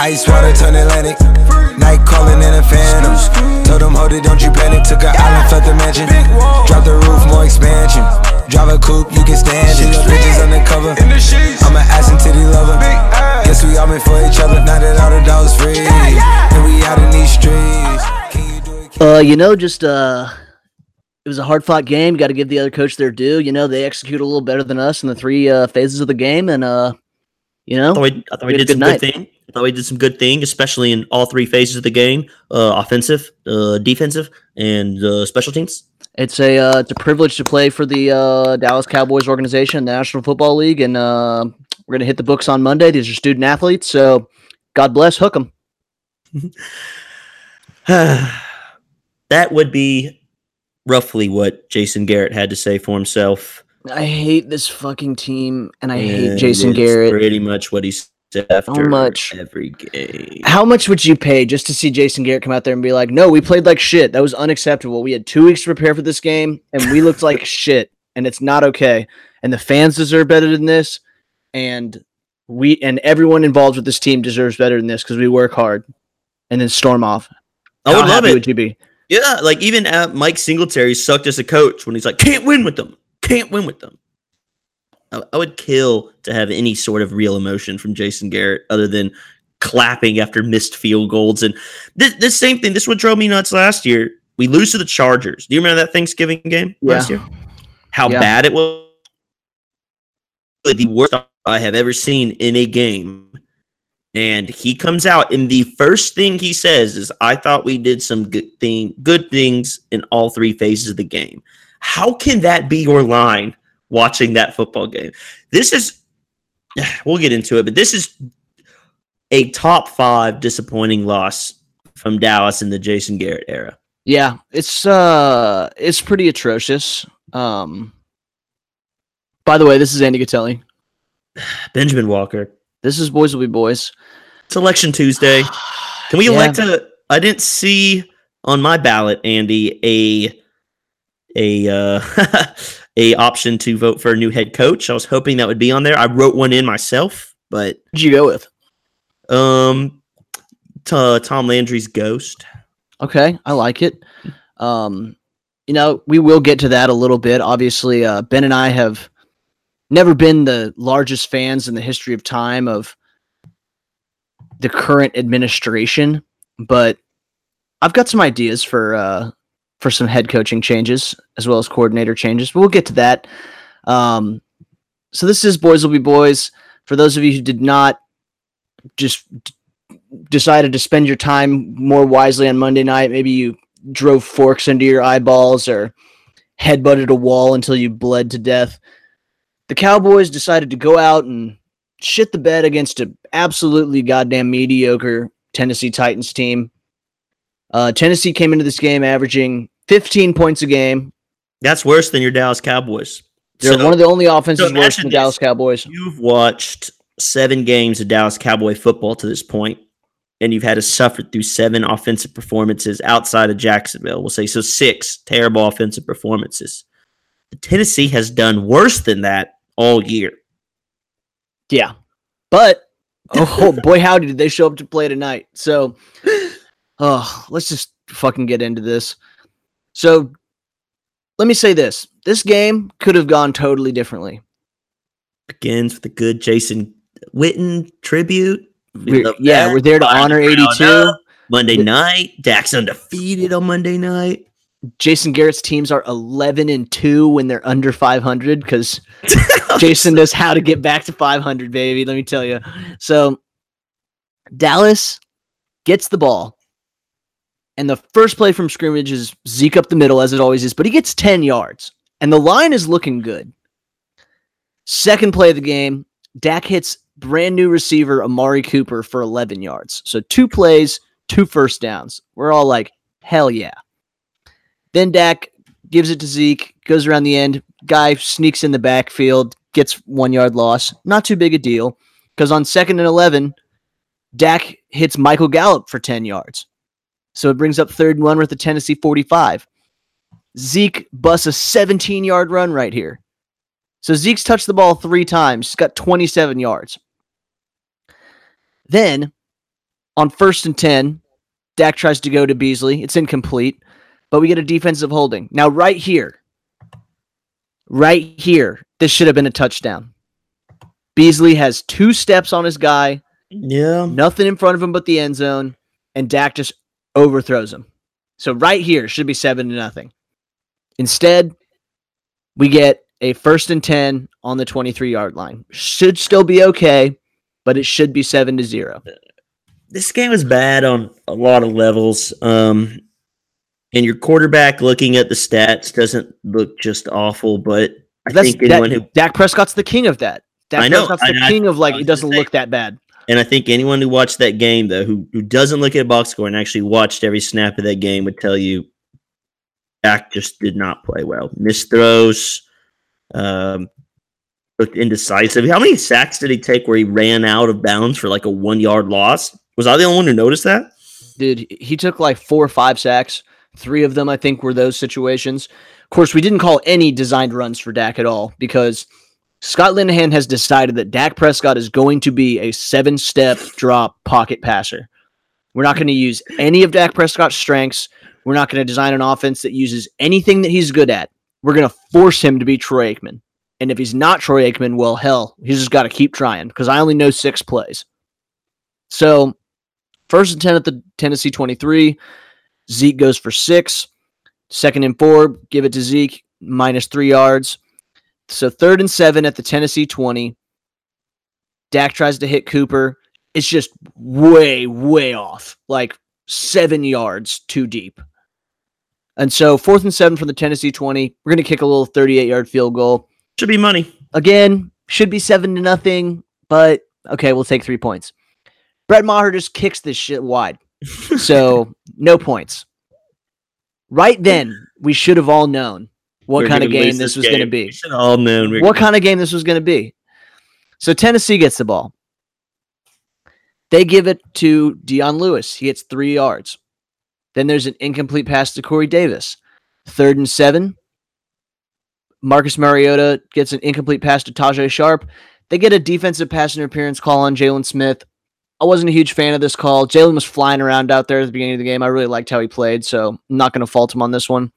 Ice water turn Atlantic. Night calling in a phantom. Told them, hold it, don't you panic. Took an island, felt the mansion. Drop the roof, more expansion. Drive a coupe, you can stand it. Bridges undercover. I'm an ass and titty lover. Guess we all meant for each other. Now that all the dogs free. And we out in these streets. Can you do it? Uh, you know, just uh, it was a hard fought game. Got to give the other coach their due. You know, they execute a little better than us in the three uh, phases of the game, and uh, you know, I thought we, I thought we We had a did some good good night. I thought we did some good thing, especially in all three phases of the game: uh, offensive, uh, defensive, and uh, special teams. it's a uh, it's a privilege to play for the uh, Dallas Cowboys organization, the National Football League, and uh, we're gonna hit the books on Monday. These are student athletes, so God bless, hook them. that would be roughly what Jason Garrett had to say for himself. I hate this fucking team, and I hate Jason Garrett. Pretty much what he after much? every game. How much would you pay just to see Jason Garrett come out there and be like, "No, we played like shit. That was unacceptable. We had two weeks to prepare for this game, and we looked like shit, and it's not okay. And the fans deserve better than this, and we and everyone involved with this team deserves better than this because we work hard." And then storm off. I would How love it. Would you be? Yeah, like even uh, Mike Singletary sucked as a coach when he's like, can't win with them, can't win with them. I, would kill to have any sort of real emotion from Jason Garrett other than clapping after missed field goals. And this, this same thing, this would drove me nuts last year. We lose to the Chargers. Do you remember that Thanksgiving game last year? How Yeah. bad it was. The worst I have ever seen in a game. And he comes out, and the first thing he says is, "I thought we did some good thing, good things in all three phases of the game." How can that be your line watching that football game? This is, we'll get into it, but this is a top five disappointing loss from Dallas in the Jason Garrett era. Yeah, it's uh, it's pretty atrocious. Um. By the way, this is Andy Gatelli. Benjamin Walker, This is Boys Will Be Boys. it's Election Tuesday. Can we Yeah. elect a? I didn't see on my ballot, Andy, a a uh, a option to vote for a new head coach. I was hoping that would be on there. I wrote one in myself, but Who'd you go with? um, t- Tom Landry's ghost. Okay, I like it. Um, you know, we will get to that a little bit. Obviously, uh, Ben and I have never been the largest fans in the history of time of the current administration, but I've got some ideas for uh, for some head coaching changes as well as coordinator changes. But we'll get to that. Um, so this is Boys Will Be Boys. For those of you who did not just decided to spend your time more wisely on Monday night, maybe you drove forks into your eyeballs or headbutted a wall until you bled to death. The Cowboys decided to go out and shit the bed against an absolutely goddamn mediocre Tennessee Titans team. Uh, Tennessee came into this game averaging 15 points a game. That's worse than your Dallas Cowboys. They're So- one of the only offenses so worse than the Dallas. Cowboys. You've watched seven games of Dallas Cowboy football to this point, and you've had to suffer through seven offensive performances outside of Jacksonville. We'll say so six terrible offensive performances. The Tennessee has done worse than that all year. Yeah. But oh boy, howdy did they show up to play tonight. So oh, let's just fucking get into this. So let me say this. This game could have gone totally differently. Begins with a good Jason Witten tribute. We We're- yeah, that. we're there to Fire honor 82. up. Monday night. Dak's undefeated on Monday night. Jason Garrett's teams are 11 and 2 when they're under 500 cuz Jason knows how to get back to 500, baby. Let me tell you. So Dallas gets the ball. And the first play from scrimmage is Zeke up the middle, as it always is, but he gets 10 yards. And the line is looking good. Second play of the game, Dak hits brand new receiver Amari Cooper for 11 yards. So two plays, two first downs. We're all like, hell yeah. Then Dak gives it to Zeke, goes around the end. Guy sneaks in the backfield, gets one yard loss. Not too big a deal because on second and 11, Dak hits Michael Gallup for 10 yards. So it brings up third and one with the Tennessee 45. Zeke busts a 17 yard run right here. So Zeke's touched the ball three times. He's got 27 yards. Then On first and 10, Dak tries to go to Beasley. It's incomplete, but we get a defensive holding. Now, right here, right here, this should have been a touchdown. Beasley has two steps on his guy, Yeah. nothing in front of him but the end zone, and Dak just overthrows him. So right here should be seven to nothing. Instead, we get a first and ten on the 23 yard line. Should still be okay, but it should be seven to zero. This game was bad on a lot of levels. Um, and your quarterback looking at the stats doesn't look just awful, but I That's think anyone that, who Dak Prescott's the king of that. Dak I know, Prescott's the I- I- king of like it doesn't say- look that bad. And I think anyone who watched that game, though, who who doesn't look at a box score and actually watched every snap of that game, would tell you Dak just did not play well. Missed throws, um, looked indecisive. How many sacks did he take where he ran out of bounds for like a one yard loss? Was I the only one who noticed that? Dude, he took like four or five sacks. Three of them, I think, were those situations. Of course, we didn't call any designed runs for Dak at all because Scott Linehan has decided that Dak Prescott is going to be a seven step drop pocket passer. We're not going to use any of Dak Prescott's strengths. We're not going to design an offense that uses anything that he's good at. We're going to force him to be Troy Aikman. And if he's not Troy Aikman, well, hell, he's just got to keep trying because I only know six plays. So, first and 10 at the Tennessee 23. Zeke goes for six. Second and four, give it to Zeke, minus three yards. So, third and seven at the Tennessee 20. Dak tries to hit Cooper. It's just way, way off, like seven yards too deep. And so, fourth and seven from the Tennessee 20. We're going to kick a little 38 yard field goal. Should be money. Again, should be seven to nothing, but okay, we'll take three points. Brett Maher just kicks this shit wide. So, no points. Right then, we should have all known what We're kind of game lose this was going to be. We should all known. we're What gonna- kind of game this was going to be. So Tennessee gets the ball. They give it to Dion Lewis. He gets three yards. Then there's an incomplete pass to Corey Davis. Third and seven. Marcus Mariota gets an incomplete pass to Tajae Sharpe. They get a defensive pass interference call on Jaylon Smith. I wasn't a huge fan of this call. Jaylon was flying around out there at the beginning of the game. I really liked how he played, so I'm not going to fault him on this one.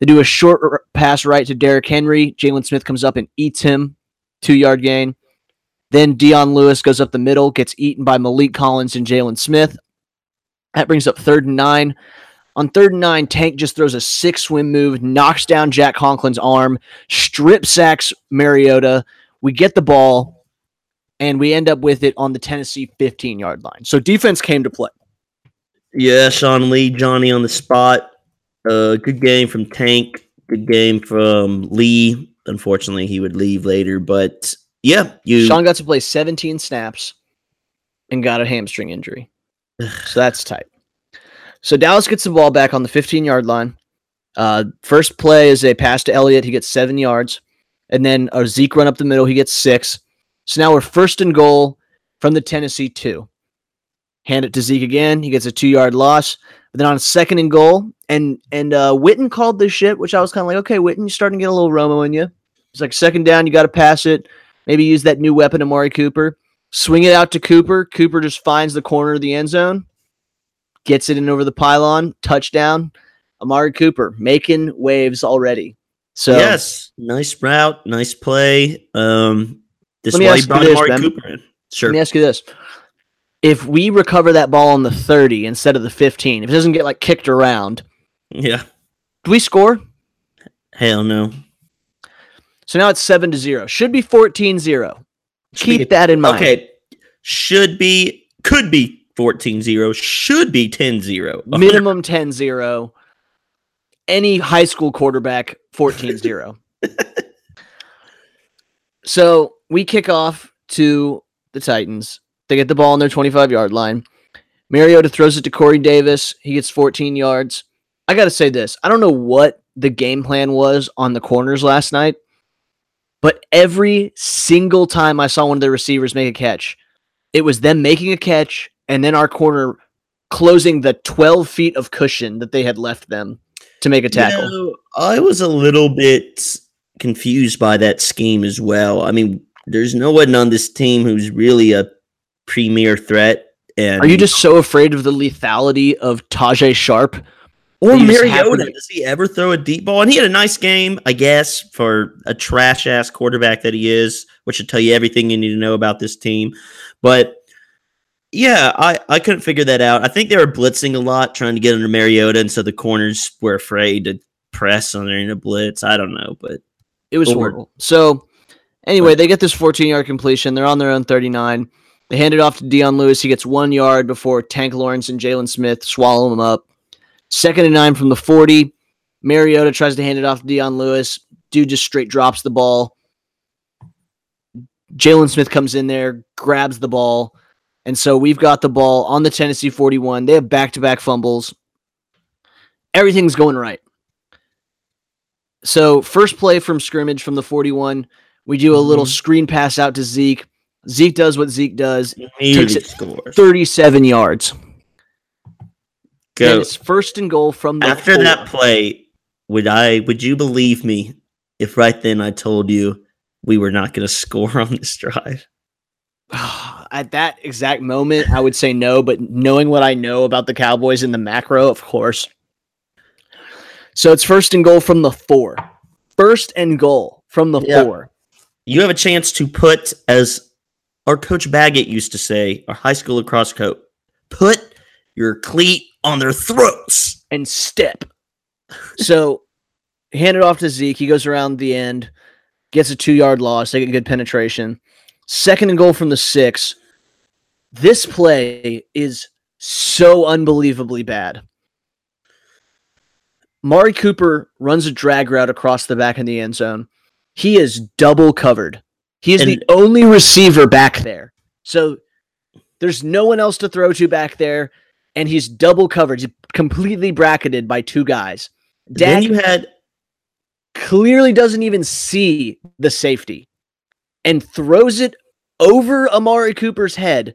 They do a short pass right to Derrick Henry. Jaylon Smith comes up and eats him, two yard gain. Then Dion Lewis goes up the middle, gets eaten by Maliek Collins and Jaylon Smith. That brings up third and nine. On third and nine, Tank just throws a six swim move, knocks down Jack Conklin's arm, strip sacks Mariota. We get the ball, and we end up with it on the Tennessee 15 yard line. So defense came to play. Yeah, Sean Lee, Johnny on the spot. Uh, good game from Tank. Good game from Lee. Unfortunately, he would leave later, but yeah, you. Sean got to play 17 snaps and got a hamstring injury. so that's tight. So Dallas gets the ball back on the 15 yard line. Uh, first play is a pass to Elliott. He gets seven yards. And then a Zeke run up the middle. He gets six. So now we're first and goal from the Tennessee two. Hand it to Zeke again. He gets a two yard loss. But then on second and goal, and and uh, Witten called this shit, which I was kind of like, okay, Witten, you're starting to get a little Romo in you. It's like second down, you got to pass it. Maybe use that new weapon, Amari Cooper. Swing it out to Cooper. Cooper just finds the corner of the end zone, gets it in over the pylon, touchdown. Amari Cooper making waves already. So yes, nice route, nice play. Um, this Let is me why ask you brought this, Amari Ben. Cooper in. Sure. let me ask you this: If we recover that ball on the thirty instead of the fifteen, if it doesn't get like kicked around, Yeah. do we score? Hell no. So now it's seven to zero. Should be 14-0. Should be- Keep that in mind. Okay. Should be, could be 14 0, should be 10 0. minimum 10-0 any high school quarterback 14-0 so we kick off to the titans they get the ball on their 25 yard line mariota throws it to corey davis he gets 14 yards i gotta say this i don't know what the game plan was on the corners last night but every single time i saw one of the receivers make a catch it was them making a catch and then our corner closing the 12 feet of cushion that they had left them to make a tackle. You know, I was a little bit confused by that scheme as well. I mean, there's no one on this team who's really a premier threat, And Are you just so afraid of the lethality of Tajae Sharpe? or you just happen Mariota? to- Does he ever throw a deep ball? And he had a nice game, I guess, for a trash ass quarterback that he is, which should tell you everything you need to know about this team. But yeah, I, I couldn't figure that out. I think they were blitzing a lot, trying to get under Mariota, and so the corners were afraid to press on there in a blitz. I don't know, but It was Or- horrible. So anyway, they get this 14 yard completion. They're on their own 39. They hand it off to Dion Lewis. He gets one yard before Tank Lawrence and Jaylon Smith swallow him up. Second and nine from the 40. Mariota tries to hand it off to Dion Lewis. Dude just straight drops the ball. Jaylon Smith comes in there, grabs the ball. And so we've got the ball on the Tennessee 41. They have back to back fumbles. Everything's going right. So first play from scrimmage from the 41, we do a little Mhm. screen pass out to Zeke. Zeke does what Zeke does, immediately it scores. 37 yards. Go. it's first and goal from the After four. that play, would I would you believe me if right then I told you we were not going to score on this drive? At that exact moment, I would say no, but knowing what I know about the Cowboys in the macro, of course. So it's first and goal from the four. First and goal from the Yeah. four. You have a chance to put, as our coach Baggett used to say, our high school lacrosse coach, put your cleat on their throats. and step. So hand it off to Zeke. He goes around the end, gets a two yard loss. They get good penetration. Second and goal from the six. This play is so unbelievably bad. Mari Cooper runs a drag route across the back of the end zone. He is double covered. He is the only receiver back there. So there's no one else to throw to back there and he's double covered. He's completely bracketed by two guys. then you had clearly doesn't even see the safety and throws it over Amari Cooper's head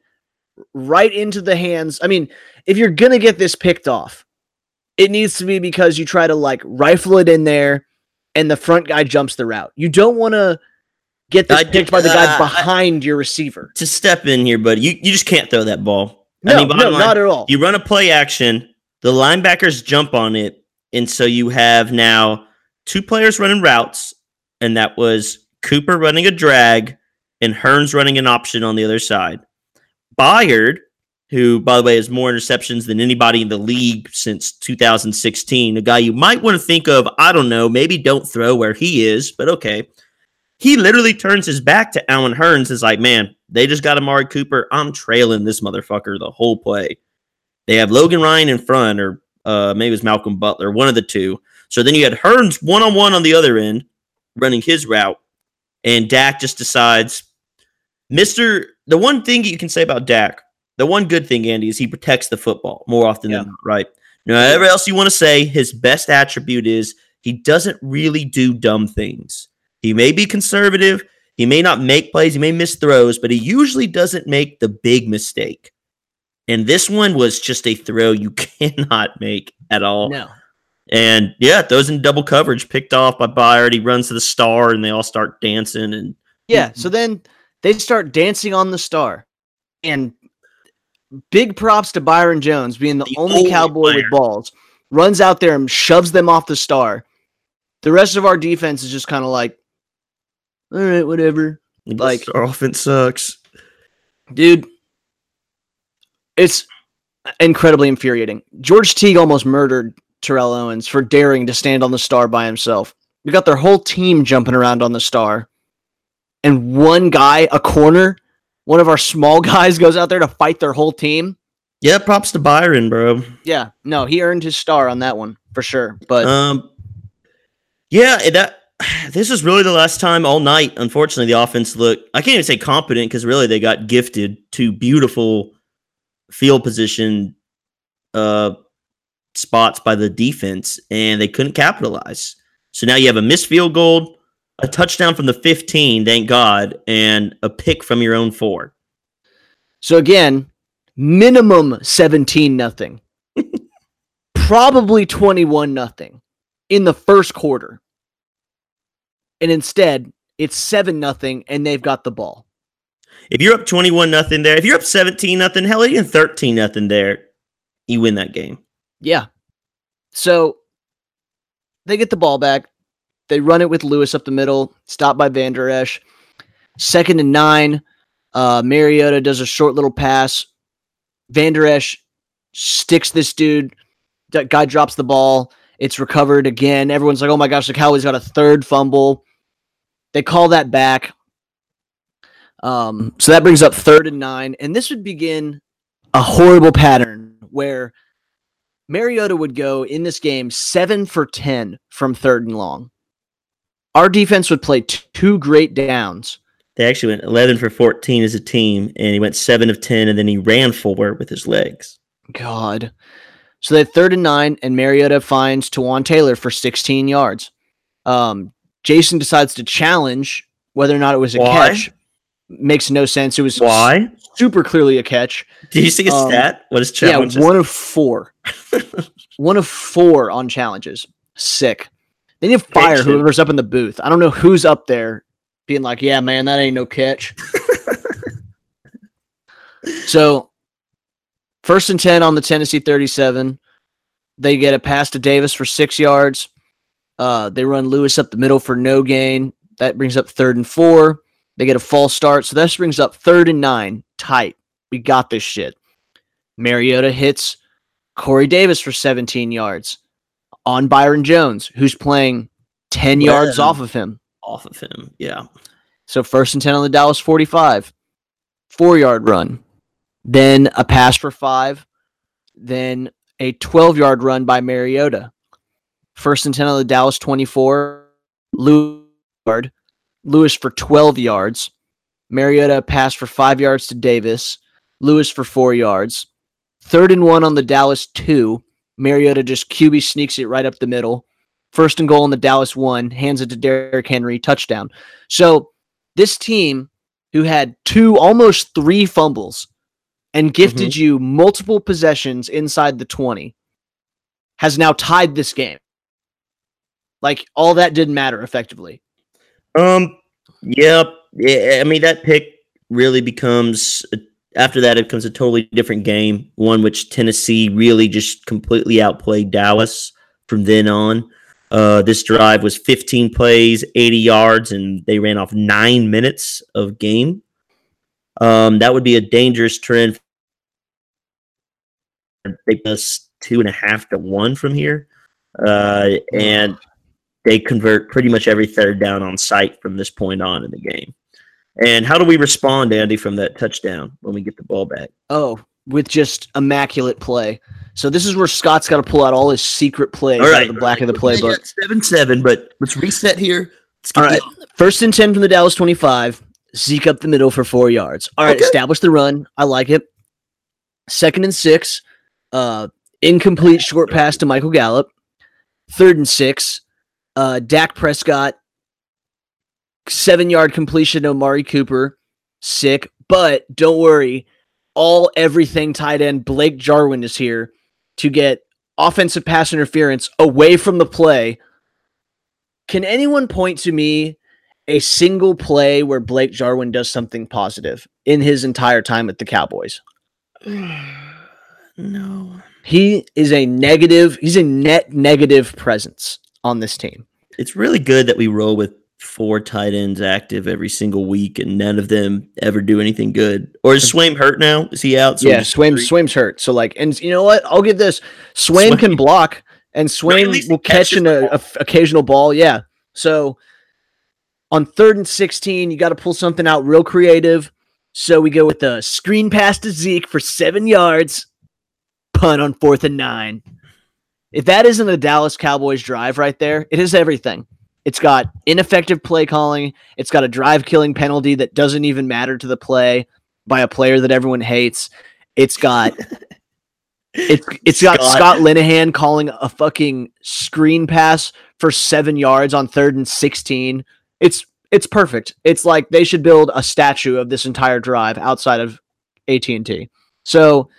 right into the hands. I mean, if you're going to get this picked off, it needs to be because you try to like rifle it in there and the front guy jumps the route. You don't want to get this I picked by the guy uh, behind your receiver. to step in here, buddy. You you just can't throw that ball. No, I mean, no, line, not at all. You run a play action, the linebackers jump on it, and so you have now two players running routes, and that was Cooper running a drag and Hurns running an option on the other side. Byard, who by the way has more interceptions than anybody in the league since 2016, a guy you might want to think of, I don't know, maybe don't throw where he is, but okay. He literally turns his back to Allen Hurns. Is like, man, they just got Amari Cooper. I'm trailing this motherfucker the whole play. They have Logan Ryan in front, or uh, maybe it was Malcolm Butler, one of the two. So then you had Hearns one on one on the other end, running his route, and Dak just decides, Mister. The one thing you can say about Dak, the one good thing, Andy, is he protects the football more often Yeah. than not, right? Now, whatever else you want to say, his best attribute is he doesn't really do dumb things. He may be conservative. He may not make plays. He may miss throws, but he usually doesn't make the big mistake. And this one was just a throw you cannot make at all. No. And yeah, throws in double coverage, picked off by Byard. He runs to the star, and they all start dancing. And Yeah. So then they start dancing on the star. And big props to Byron Jones being the, The only only cowboy player. with balls. Runs out there and shoves them off the star. The rest of our defense is just kind of like, all right, whatever. Like- our offense sucks. Dude, it's incredibly infuriating. George Teague almost murdered Terrell Owens for daring to stand on the star by himself. We got their whole team jumping around on the star. And one guy, a corner, one of our small guys goes out there to fight their whole team. Yeah, props to Byron, bro. Yeah, no, he earned his star on that one for sure. But Um, yeah, that this is really the last time all night. Unfortunately, the offense looked. I can't even say competent because really they got gifted to beautiful field position uh spots by the defense, and they couldn't capitalize. So now you have a missed field goal, a touchdown from the 15, thank God, and a pick from your own four. so again, minimum 17 nothing. Probably 21 nothing in the first quarter. And instead, it's 7 nothing and they've got the ball. If you're up 21 nothing there, if you're up 17 nothing, hell, even 13 nothing there, you win that game. Yeah. So they get the ball back. They run it with Lewis up the middle, stopped by Vander Esch. Second and nine. Uh, Mariota does a short little pass. Vander Esch sticks this dude. That guy drops the ball. It's recovered again. Everyone's like, oh my gosh, the Cowboys got a third fumble. They call that back. Um, so that brings up third and nine. And this would begin a horrible pattern where Mariota would go in this game seven for 10 from third and long. Our defense would play two great downs. They actually went 11 for 14 as a team, and he went 7 of 10, and then he ran forward with his legs. God. So they had third and nine, and Mariota finds Taywan Taylor for 16 yards. Um, Jason decides to challenge whether or not it was a Why? catch. Makes no sense. It was Why? super clearly a catch. Did you see his Um, stat? What is challenge? Yeah, one of four. one of four on challenges. Sick. They need to fire whoever's up in the booth. I don't know who's up there being like, yeah, man, that ain't no catch. so, first and 10 on the Tennessee 37. They get a pass to Davis for six yards. Uh, they run Lewis up the middle for no gain. That brings up third and four. They get a false start. So, that brings up third and nine. Tight. We got this shit. Mariota hits Corey Davis for 17 yards on Byron Jones, who's playing 10 yards off of him. off of him. Yeah. So first and 10 on the Dallas 45. Four yard run. Then a pass for five. Then a 12 yard run by Mariota. First and 10 on the Dallas 24. Lewis, for 12 yards. Mariota pass for five yards to Davis. Lewis for four yards. Third and one on the Dallas two. Mariota just QB sneaks it right up the middle. First and goal on the Dallas one. Hands it to Derrick Henry. Touchdown. So this team who had two, almost three fumbles and gifted you multiple possessions inside the 20 has now tied this game. Like all that didn't matter effectively. Um. Yep. Yeah. I mean, that pick really becomes after that. It becomes a totally different game. One which Tennessee really just completely outplayed Dallas from then on. Uh, this drive was 15 plays, 80 yards, and they ran off nine minutes of game. Um, that would be a dangerous trend. They plus two and a half to one from here, uh, and they convert pretty much every third down on site from this point on in the game. And how do we respond, Andy, from that touchdown when we get the ball back? Oh, with just immaculate play. So this is where Scott's got to pull out all his secret plays All out of the black of the playbook. seven seven, but let's reset here. Let's All right. First and 10 from the Dallas 25. Zeke up the middle for four yards. All right, Okay. establish the run. I like it. Second and six. Uh, incomplete short pass to Michael Gallup. Third and six. Uh, Dak Prescott. Seven yard completion to Amari Cooper. Sick. But don't worry. All everything tight end Blake Jarwin is here to get offensive pass interference away from the play. Can anyone point to me a single play where Blake Jarwin does something positive in his entire time at the Cowboys? No. He is a negative, he's a net negative presence on this team. It's really good that we roll with four tight ends active every single week, and none of them ever do anything good. Or is Swaim hurt now? Is he out? So yeah, Swaim Swaim's hurt. So like and you know what? I'll give this. Swaim, Swaim- can block and at Swaim least he will catch an the uh, a, occasional ball. Yeah. So on third and 16, you got to pull something out real creative. So we go with the screen pass to Zeke for seven yards, punt on fourth and nine. If that isn't a Dallas Cowboys drive right there, it is everything. It's got ineffective play calling. It's got a drive killing penalty that doesn't even matter to the play by a player that everyone hates. It's got it's it's got Scott. Scott Linehan calling a fucking screen pass for seven yards on third and sixteen. It's it's perfect. It's like they should build a statue of this entire drive outside of AT and T. So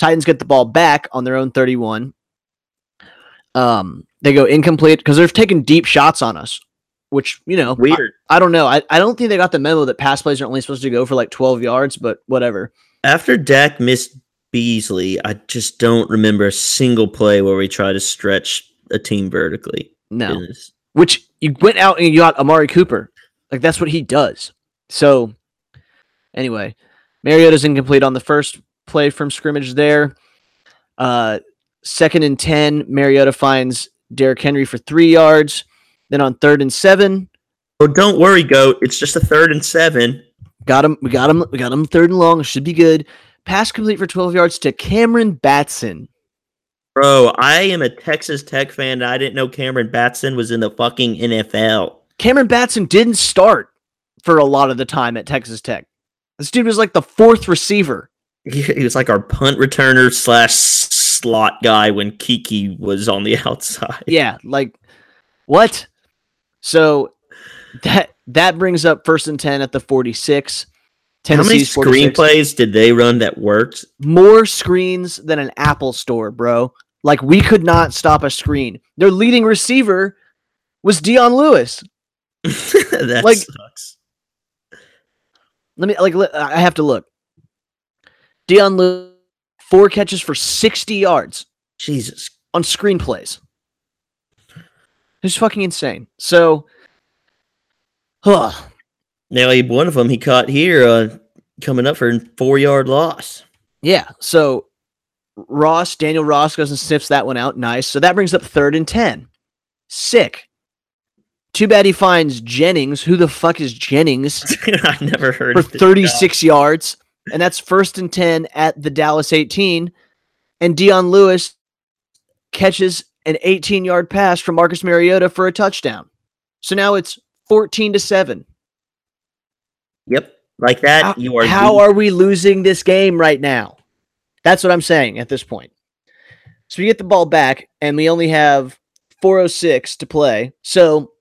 Titans get the ball back on their own thirty-one. Um, they go incomplete because they're taking deep shots on us. which you know, I, Weird. I don't know. I, I don't think they got the memo that pass plays are only supposed to go for like 12 yards, but whatever. After Dak missed Beasley, I just don't remember a single play where we try to stretch a team vertically. No. Goodness. which you went out and you got Amari Cooper. Like that's what he does. So anyway, Mariota's incomplete on the first play from scrimmage there. Uh second and 10, Mariota finds Derrick Henry for 3 yards. Then on third and 7, Oh, don't worry, goat. It's just a third and seven. got him we got him we got him third and long, should be good. Pass complete for 12 yards to Cameron Batson. Bro, I am a Texas Tech fan. And I didn't know Cameron Batson was in the fucking NFL. Cameron Batson didn't start for a lot of the time at Texas Tech. This dude was like the fourth receiver. He, he was like our punt returner slash slot guy when Kiki was on the outside. Yeah, like what? So that that brings up first and 10 at the 46. How many Tennessee's 46. screenplays did they run that worked? More screens than an Apple store, bro. Like we could not stop a screen. Their leading receiver was Dion Lewis. that Like- sucks. Let me like I have to look. Dion Lewis four catches for 60 yards Jesus. on screenplays. It's fucking insane. So huh, Now, he- one of them he caught here uh, coming up for a four yard loss. Yeah. So Ross, Daniel Ross goes and sniffs that one out. Nice. So that brings up third and 10. Sick. Too bad he finds Jennings. Who the fuck is Jennings? I never heard For of this 36 yards. And that's first and 10 at the Dallas 18. And Dion Lewis catches an 18 yard pass from Marcus Mariota for a touchdown. So now it's 14 to 7. Yep. Like that, How, you are. how the- are we losing this game right now? That's what I'm saying at this point. So we get the ball back, and we only have 406 to play. So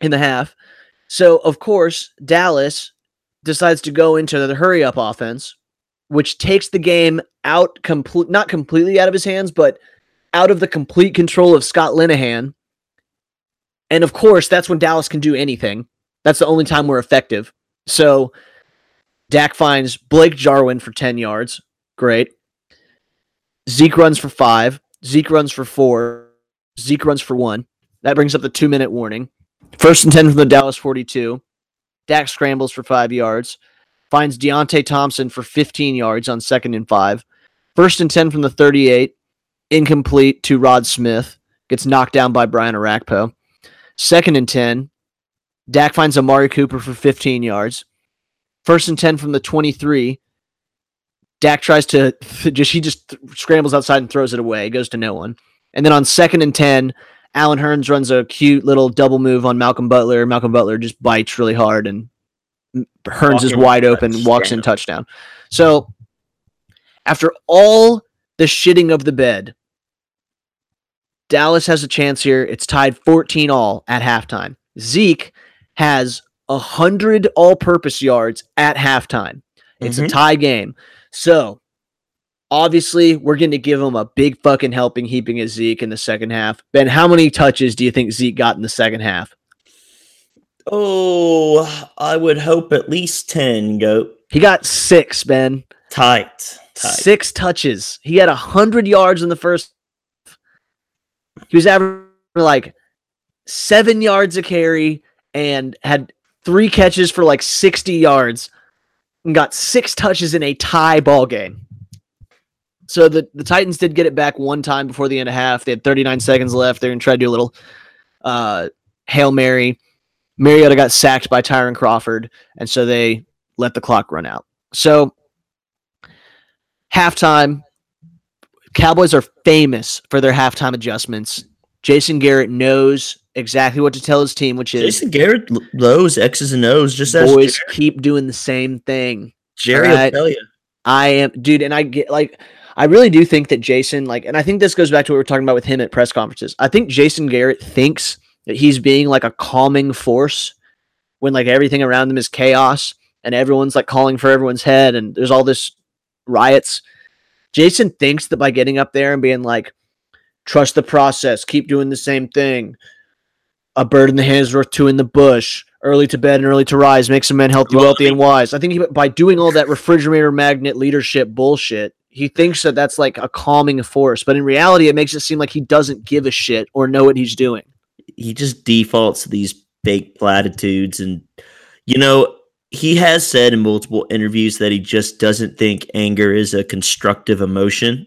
in the half. So of course, Dallas decides to go into the hurry up offense, which takes the game out complete not completely out of his hands, but out of the complete control of Scott Linehan. And of course, that's when Dallas can do anything. That's the only time we're effective. So Dak finds Blake Jarwin for 10 yards. Great. Zeke runs for five. Zeke runs for four. Zeke runs for one. That brings up the two minute warning. First and 10 from the Dallas 42. Dak scrambles for five yards. Finds Deonte Thompson for 15 yards on second and five. First and 10 from the 38. Incomplete to Rod Smith. Gets knocked down by Brian Orakpo. Second and 10. Dak finds Amari Cooper for 15 yards. First and 10 from the 23. Dak tries to just he just scrambles outside and throws it away. It goes to no one. And then on second and 10, Allen Hurns runs a cute little double move on Malcolm Butler. Malcolm Butler just bites really hard and Hurns is wide open, walks in touchdown. So after all the shitting of the bed, Dallas has a chance here. It's tied 14 all at halftime. Zeke has 100 all purpose yards at halftime. It's a Mhm. tie game. So obviously, we're going to give him a big fucking helping heaping of Zeke in the second half. Ben, how many touches do you think Zeke got in the second half? Oh, I would hope at least 10, goat. He got six, Ben. Tight. Tight. Six touches. He had 100 yards in the first. He was averaging like seven yards a carry and had three catches for like 60 yards and got six touches in a tie ball game. So the, the Titans did get it back one time before the end of half. They had 39 seconds left. They're going to try to do a little uh, Hail Mary. Mariota got sacked by Tyrone Crawford, and so they let the clock run out. So halftime, Cowboys are famous for their halftime adjustments. Jason Garrett knows exactly what to tell his team, which is Jason Garrett lows X's and O's just boys keep doing the same thing. Jerry Alright. will tell you. I am, dude, and I get like, I really do think that Jason, like, and I think this goes back to what we are talking about with him at press conferences. I think Jason Garrett thinks that he's being like a calming force when like everything around him is chaos and everyone's like calling for everyone's head and there's all this riots. Jason thinks that by getting up there and being like, trust the process, keep doing the same thing. a bird in the hand is worth two in the bush. Early to bed and early to rise makes a man healthy, wealthy, and wise. I think he, by doing all that refrigerator magnet leadership bullshit, he thinks that that's like a calming force. But in reality, it makes it seem like he doesn't give a shit or know what he's doing. he just defaults to these fake platitudes and you know he has said in multiple interviews that he just doesn't think anger is a constructive emotion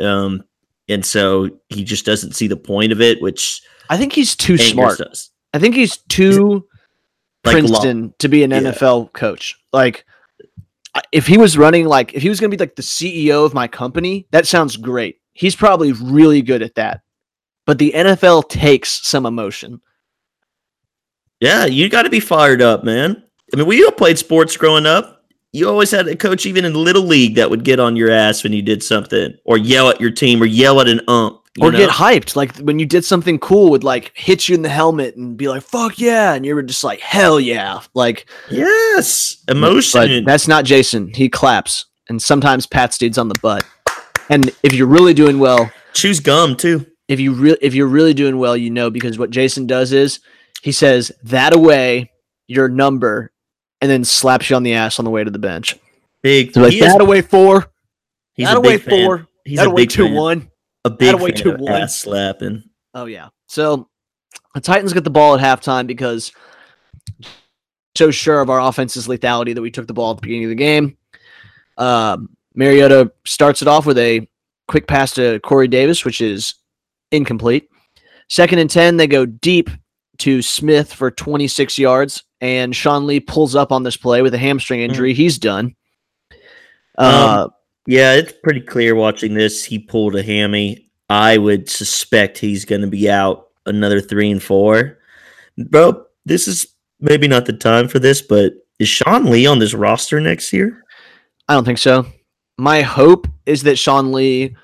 um and so he just doesn't see the point of it which I think he's too smart. does I think he's too Like Princeton to be an Yeah. NFL coach. Like, if he was running, like, if he was going to be like the CEO of my company, that sounds great. He's probably really good at that. But the NFL takes some emotion. yeah you got to be fired up man i mean we all played sports growing up you always had a coach even in little league that would get on your ass when you did something or yell at your team or yell at an ump Or know? get hyped. Like when you did something cool, would like hit you in the helmet and be like, fuck yeah. And you were just like, hell yeah. Like, yes emotion that's not Jason. He claps and sometimes pats dudes on the butt. And if you're really doing well, choose gum too if you really if you're really doing well, you know because what Jason does is he says that away your number and then slaps you on the ass on the way to the bench. big So like that away four, he's that away fan. four, He's that a away big two fan. one. A big two of one. ass slapping. Oh yeah. So the Titans get the ball at halftime because so sure of our offense's lethality that we took the ball at the beginning of the game. Um, Mariota starts it off with a quick pass to Corey Davis, which is incomplete. Second and 10, they go deep to Smith for 26 yards, and Sean Lee pulls up on this play with a hamstring injury. He's done. Uh, Yeah, it's pretty clear watching this. He pulled a hammy. I would suspect he's going to be out another three and four. Bro, this is maybe not the time for this, but is Sean Lee on this roster next year? I don't think so. My hope is that Sean Lee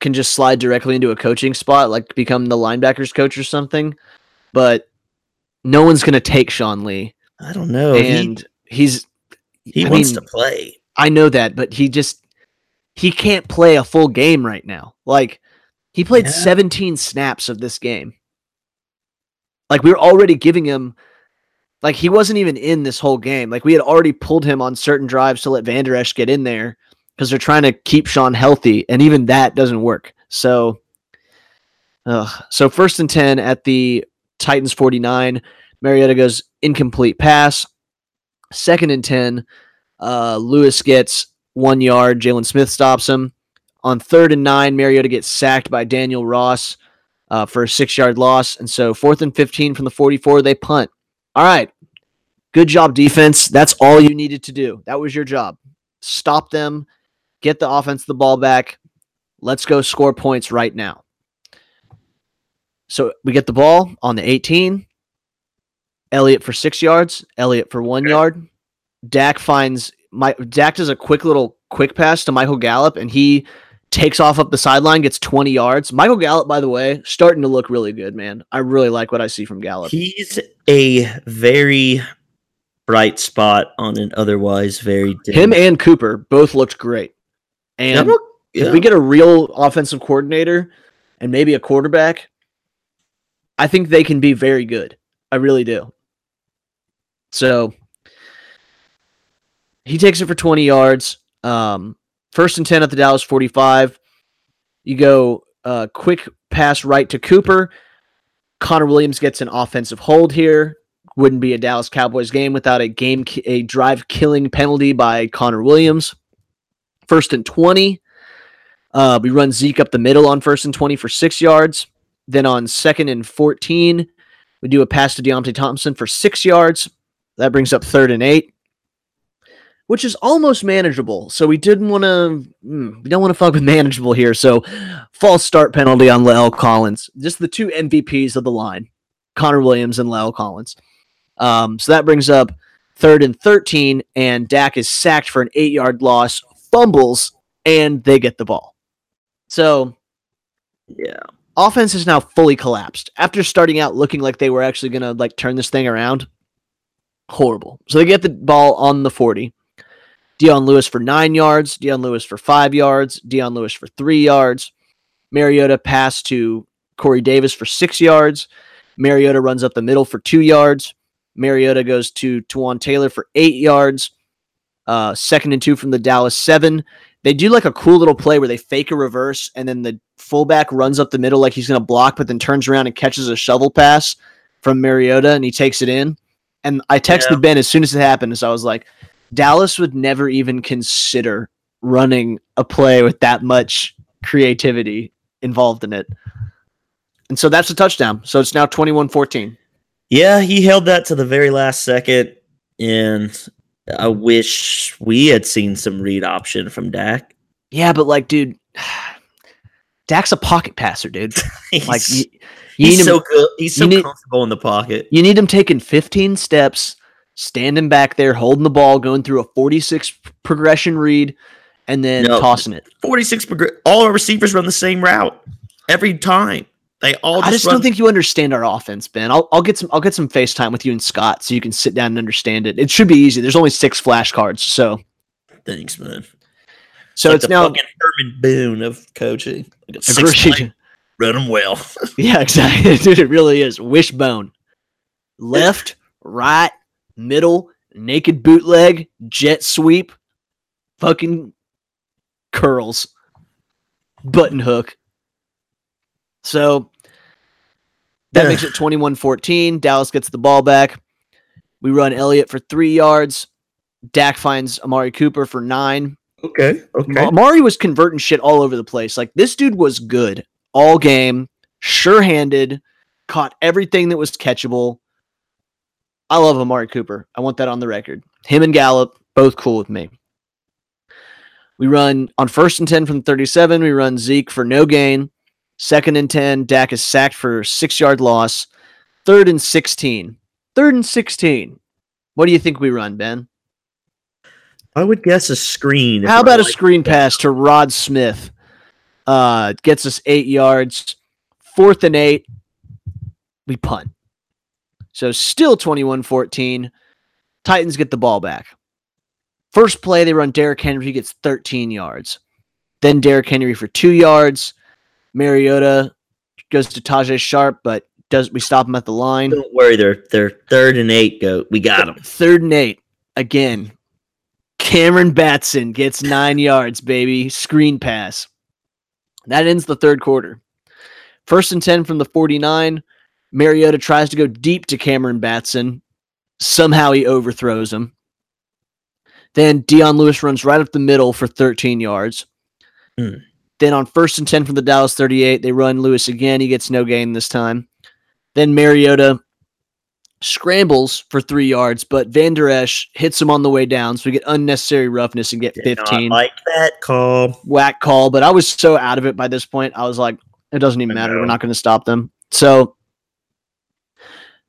can just slide directly into a coaching spot, like become the linebackers coach or something. But no one's going to take Sean Lee, I don't know. and he's. he he I wants mean, to play. I know that, but he just he can't play a full game right now. Like he played Yeah. 17 snaps of this game. Like we were already giving him like he wasn't even in this whole game. Like we had already pulled him on certain drives to let Vander Esch get in there because they're trying to keep Sean healthy, and even that doesn't work. So, ugh. so first and 10 at the Titans 49. Mariota goes incomplete pass. Second and 10. Uh, Lewis gets one yard. Jaylon Smith stops him. On third and nine, Mariota gets sacked by Daniel Ross uh, for a six yard loss. And so, fourth and 15 from the 44, they punt. All right. Good job, defense. That's all you needed to do. That was your job. Stop them, get the offense the ball back. Let's go score points right now. So we get the ball on the 18. Elliott for six yards. Elliott for one yard. Dak finds my Dak does a quick little quick pass to Michael Gallup, and he takes off up the sideline, gets 20 yards. Michael Gallup, by the way, starting to look really good, man. I really like what I see from Gallup. He's a very bright spot on an otherwise very dim. Him and Cooper both looked great. Yeah, And if we get a real offensive coordinator and maybe a quarterback, I think they can be very good. I really do. So he takes it for 20 yards. Um, first and 10 at the Dallas 45. You go uh, quick pass right to Cooper. Connor Williams gets an offensive hold here. Wouldn't be a Dallas Cowboys game without a game a drive killing penalty by Connor Williams. First and 20. Uh, we run Zeke up the middle on first and 20 for six yards. Then on second and 14, we do a pass to Deonte Thompson for six yards. That brings up third and eight, which is almost manageable. So we didn't want to, we don't want to fuck with manageable here. So false start penalty on La'el Collins. Just the two MVPs of the line, Connor Williams and La'el Collins. Um, so that brings up third and 13, and Dak is sacked for an eight yard loss, fumbles, and they get the ball. So yeah. offense is now fully collapsed after starting out looking like they were actually going to like turn this thing around. Horrible. So they get the ball on the 40. Dion Lewis for nine yards, Dion Lewis for five yards, Dion Lewis for three yards. Mariota pass to Corey Davis for six yards. Mariota runs up the middle for two yards. Mariota goes to Tuan Taylor for eight yards. Uh, second and two from the Dallas seven. They do like a cool little play where they fake a reverse and then the fullback runs up the middle like he's going to block, but then turns around and catches a shovel pass from Mariota and he takes it in. And I texted Yeah. Ben as soon as it happened. So I was like, Dallas would never even consider running a play with that much creativity involved in it. And so that's a touchdown. So it's now 21 14. Yeah, he held that to the very last second, and I wish we had seen some read option from Dak. Yeah, but like, dude, Dak's a pocket passer, dude. Like, you, you he's him, so good. He's so need- comfortable in the pocket. you need him taking 15 steps, standing back there, holding the ball, going through a 46 progression read, and then No. tossing it. 46 progr- all our receivers run the same route every time. They all just, I just run don't think you understand our offense, Ben. I'll, I'll get some I'll get some FaceTime with you and Scott so you can sit down and understand it. It should be easy. There's only six flashcards, so Thanks, man. so like it's the now fucking Herman Boone of coaching. Like six play, agreed. run them well. Yeah, exactly. Dude, it really is. Wishbone. Left, right, middle, naked bootleg, jet sweep, fucking curls, button hook. So that makes it 21 14. Dallas gets the ball back. We run Elliott for three yards. Dak finds Amari Cooper for nine. Okay. Okay. Amari was converting shit all over the place. Like this dude was good all game, sure-handed, caught everything that was catchable. I love Amari Cooper. I want that on the record. Him and Gallup both cool with me. We run on first and 10 from 37. We run Zeke for no gain. Second and 10, Dak is sacked for six yard loss. Third and 16. Third and 16. What do you think we run, Ben? I would guess a screen. How about a like- screen pass to Rod Smith? Uh, gets us eight yards. Fourth and eight. We punt. So still 21 14. Titans get the ball back. First play, they run Derrick Henry, he gets 13 yards. Then Derrick Henry for two yards. Mariota goes to Tajae Sharpe, but does we stop him at the line? Don't worry, they're they're third and eight. Go, we got them. Third and eight. Again, Cameron Batson gets nine yards, baby. Screen pass. That ends the third quarter. First and 10 from the 49. Mariota tries to go deep to Cameron Batson. Somehow he overthrows him. Then Dion Lewis runs right up the middle for 13 yards. Hmm. Then on first and 10 from the Dallas 38, they run Lewis again. He gets no gain this time. Then Mariota scrambles for three yards, but Vander Esch hits him on the way down. So we get unnecessary roughness and get Did not like that call. Whack call. But I was so out of it by this point. I was like, it doesn't even matter. We're not going to stop them. So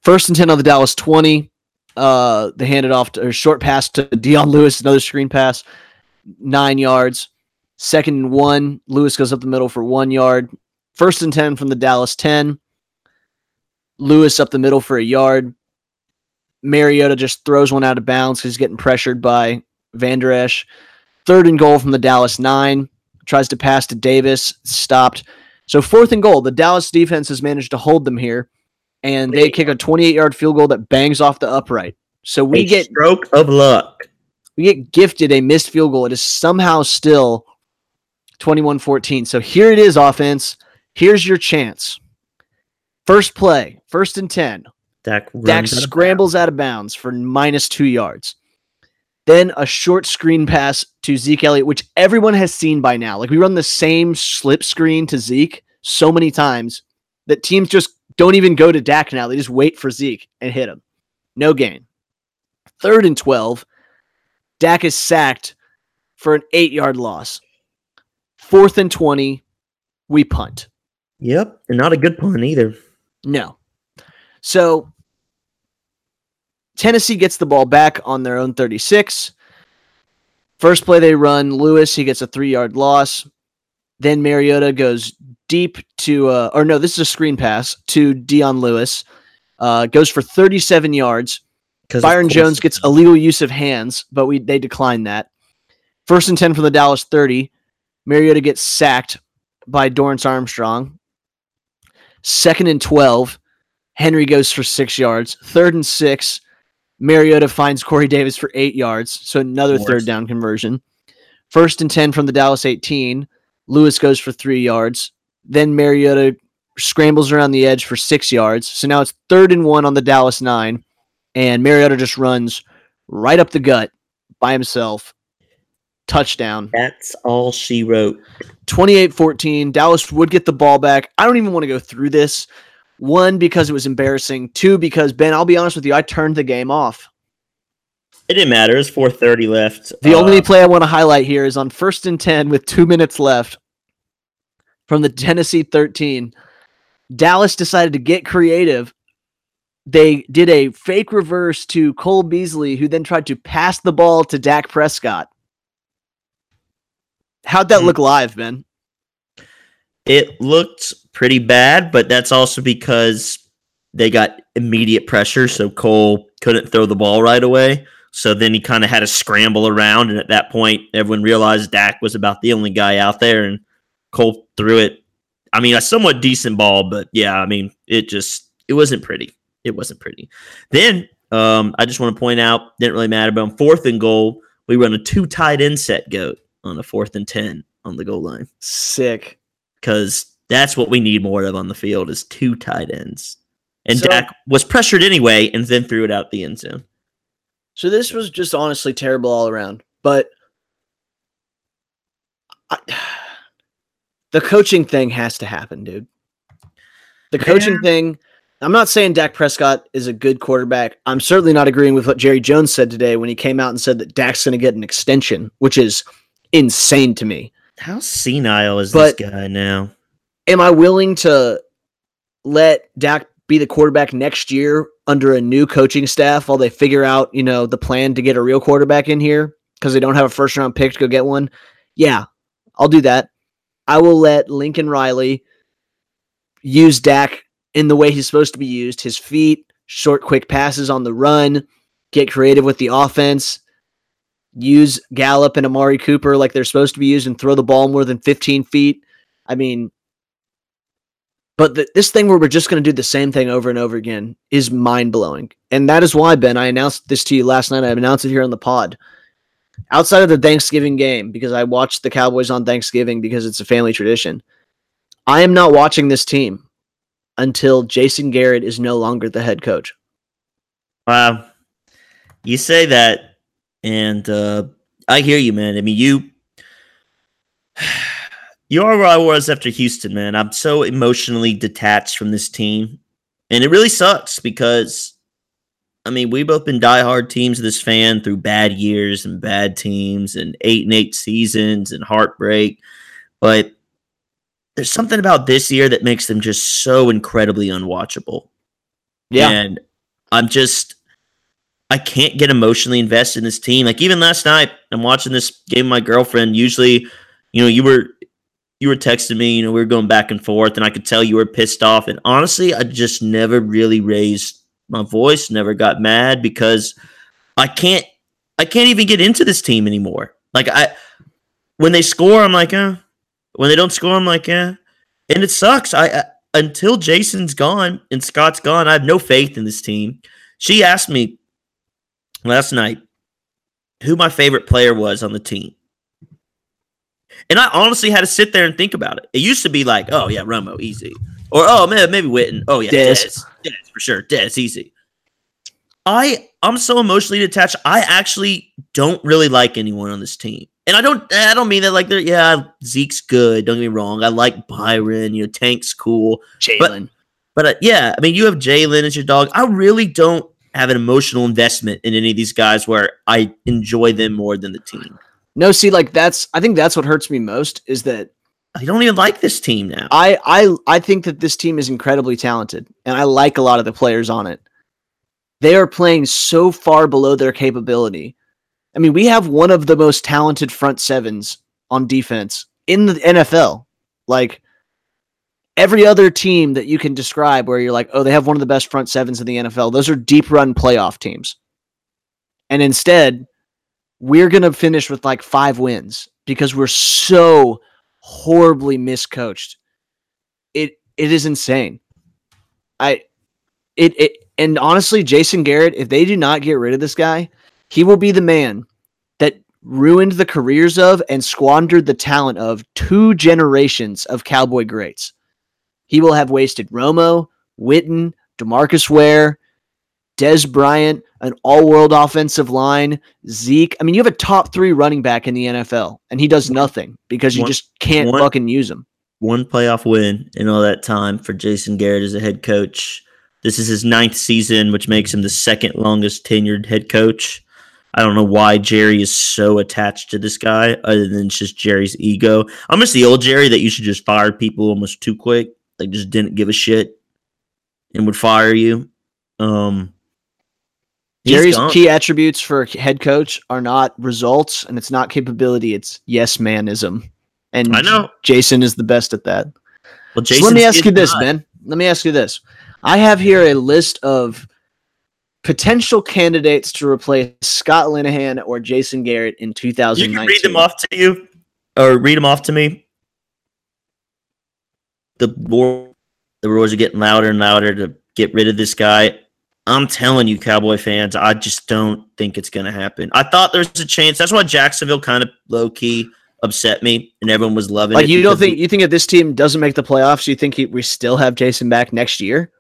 first and 10 on the Dallas 20. Uh, they handed off to, or short pass to Dion Lewis, another screen pass, nine yards. Second and one, Lewis goes up the middle for one yard. First and 10 from the Dallas 10. Lewis up the middle for a yard. Mariota just throws one out of bounds because he's getting pressured by Vander Esch. Third and goal from the Dallas nine. Tries to pass to Davis, stopped. So fourth and goal. The Dallas defense has managed to hold them here, and they kick a 28 yard field goal that bangs off the upright. So we a get stroke of luck. we get gifted a missed field goal. It is somehow still 21-14. So here it is, offense. Here's your chance. First play, first and 10. Dak, Dak runs out of scrambles out of bounds for minus two yards. Then a short screen pass to Zeke Elliott, which everyone has seen by now. Like we run the same slip screen to Zeke so many times that teams just don't even go to Dak now. They just wait for Zeke and hit him. No gain. Third and 12. Dak is sacked for an eight yard loss. Fourth and 20. We punt. Yep, and not a good punt either. No. So Tennessee gets the ball back on their own 36. First play they run, Lewis, he gets a three yard loss. Then Mariota goes deep to, uh, or no, this is a screen pass to Dion Lewis. Uh, goes for 37 yards. Byron Jones gets illegal use of hands, but we they decline that. First and 10 from the Dallas 30. Mariota gets sacked by Dorance Armstrong. Second and 12. Henry goes for six yards. Third and six. Mariota finds Corey Davis for eight yards. So another third down conversion. First and 10 from the Dallas 18. Lewis goes for three yards. Then Mariota scrambles around the edge for six yards. So now it's third and one on the Dallas nine. And Mariota just runs right up the gut by himself. Touchdown. That's all she wrote. 28 14. Dallas would get the ball back. I don't even want to go through this. One, because it was embarrassing. Two, because Ben, I'll be honest with you, I turned the game off. It didn't matter. It was 430 left. The Uh, only play I want to highlight here is on first and 10 with two minutes left from the Tennessee 13. Dallas decided to get creative. They did a fake reverse to Cole Beasley, who then tried to pass the ball to Dak Prescott. How'd that Hmm. look live, Ben? It looked pretty bad, but that's also because they got immediate pressure, so Cole couldn't throw the ball right away. So then he kind of had to scramble around, and at that point, everyone realized Dak was about the only guy out there, and Cole threw it. I mean, a somewhat decent ball, but yeah, I mean, it just it wasn't pretty. It wasn't pretty. Then um, I just want to point out, didn't really matter, but on fourth and goal, we run a two tight end set goat on a fourth and ten on the goal line Sick. because that's what we need more of on the field is two tight ends. And So- Dak was pressured anyway, and then threw it out the end zone. So this was just honestly terrible all around. But I, the coaching thing has to happen, dude. The coaching thing. I'm not saying Dak Prescott is a good quarterback. I'm certainly not agreeing with what Jerry Jones said today when he came out and said that Dak's going to get an extension, which is insane to me. How senile is But- this guy now? Am I willing to let Dak be the quarterback next year under a new coaching staff while they figure out, you know, the plan to get a real quarterback in here because they don't have a first round pick to go get one? Yeah, I'll do that. I will let Lincoln Riley use Dak in the way he's supposed to be used his feet, short, quick passes on the run, get creative with the offense, use Gallup and Amari Cooper like they're supposed to be used, and throw the ball more than 15 feet. I mean, but th- this thing where we're just going to do the same thing over and over again is mind blowing. And that is why, Ben, I announced this to you last night. I announced it here on the pod. Outside of the Thanksgiving game, because I watched the Cowboys on Thanksgiving because it's a family tradition, I am not watching this team until Jason Garrett is no longer the head coach. Wow, you say that, and uh, I hear you, man. I mean, you you are where I was after Houston, man. I'm so emotionally detached from this team, and it really sucks because, I mean, we've both been diehard teams of this fan through bad years and bad teams and eight and eight seasons and heartbreak, but there's something about this year that makes them just so incredibly unwatchable. Yeah. And I'm just I can't get emotionally invested in this team. Like even last night, I'm watching this game with my girlfriend. Usually, you know, you were you were texting me, you know, we were going back and forth, and I could tell you were pissed off. And honestly, I just never really raised my voice, never got mad because I can't I can't even get into this team anymore. Like I when they score, I'm like, eh. When they don't score, I'm like, eh. And it sucks. I, I until Jason's gone and Scott's gone, I have no faith in this team. She asked me last night who my favorite player was on the team. And I honestly had to sit there and think about it. It used to be like, oh yeah, Romo, easy. Or oh man, maybe Witten. Oh yeah, Dez. Dez. Dez, for sure. Dez, easy. I I'm so emotionally detached. I actually don't really like anyone on this team. And I don't I don't mean that like they're yeah, Zeke's good, don't get me wrong. I like Byron, you know, Tank's cool. Jaylon. But uh, yeah, I mean, you have Jaylon as your dog. I really don't have an emotional investment in any of these guys where I enjoy them more than the team. No, see, like that's I think that's what hurts me most is that I don't even like this team now. I I I think that this team is incredibly talented, and I like a lot of the players on it. They are playing so far below their capability. I mean, we have one of the most talented front sevens on defense in the NFL. Like every other team that you can describe where you're like, oh, they have one of the best front sevens in the NFL. Those are deep run playoff teams. And instead, we're going to finish with like five wins because we're so horribly miscoached. It it is insane. I it, it and honestly, Jason Garrett, if they do not get rid of this guy, he will be the man that ruined the careers of and squandered the talent of two generations of Cowboy greats. He will have wasted Romo, Witten, Demarcus Ware, Dez Bryant, an all world offensive line, Zeke. I mean, you have a top three running back in the NFL, and he does nothing because you One- just can't one- fucking use him. One playoff win in all that time for Jason Garrett as a head coach. This is his ninth season, which makes him the second longest tenured head coach. I don't know why Jerry is so attached to this guy, other than it's just Jerry's ego. I'm just the old Jerry that you should just fire people almost too quick, like just didn't give a shit and would fire you. Um, he's Jerry's gone. key attributes for a head coach are not results and it's not capability, it's yes manism. And I know. Jason is the best at that. Well, So let me ask you this, not. Ben. Let me ask you this. I have here a list of potential candidates to replace Scott Linehan or Jason Garrett in You 2019. can read them off to you, or read them off to me. The roar, the roars are getting louder and louder to get rid of this guy. I'm telling you, Cowboy fans, I just don't think it's going to happen. I thought there's a chance. That's why Jacksonville kind of low key upset me, and everyone was loving Like it. you don't think you think if this team doesn't make the playoffs, you think he, we still have Jason back next year?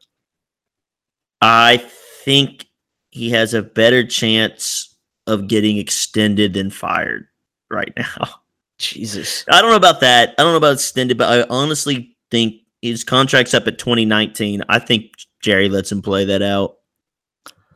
I think he has a better chance of getting extended than fired right now. Jesus. I don't know about that. I don't know about extended, but I honestly think his contract's up at 2019. I think Jerry lets him play that out.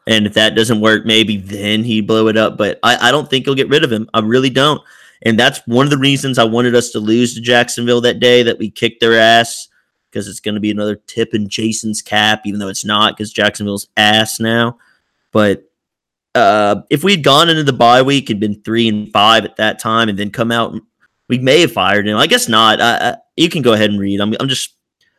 And if that doesn't work, maybe then he'd blow it up. But I, I don't think he'll get rid of him. I really don't. And that's one of the reasons I wanted us to lose to Jacksonville that day that we kicked their ass because it's going to be another tip in Jason's cap, even though it's not because Jacksonville's ass now. But uh, if we'd gone into the bye week and been three and five at that time, and then come out, we may have fired him. I guess not. I, I, you can go ahead and read. I'm, I'm just,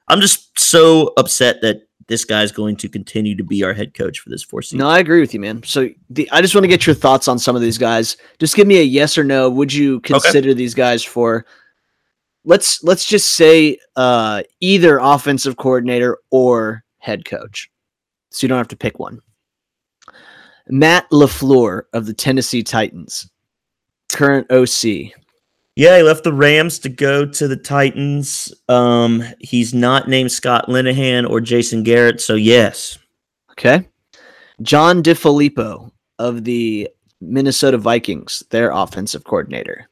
I'm just so upset that this guy's going to continue to be our head coach for this four season. No, I agree with you, man. So the, I just want to get your thoughts on some of these guys. Just give me a yes or no. Would you consider these guys for? Let's let's just say uh, either offensive coordinator or head coach, so you don't have to pick one. Matt Lafleur of the Tennessee Titans, current OC. Yeah, he left the Rams to go to the Titans. Um, he's not named Scott Linehan or Jason Garrett, so yes. Okay, John DeFilippo of the Minnesota Vikings, their offensive coordinator.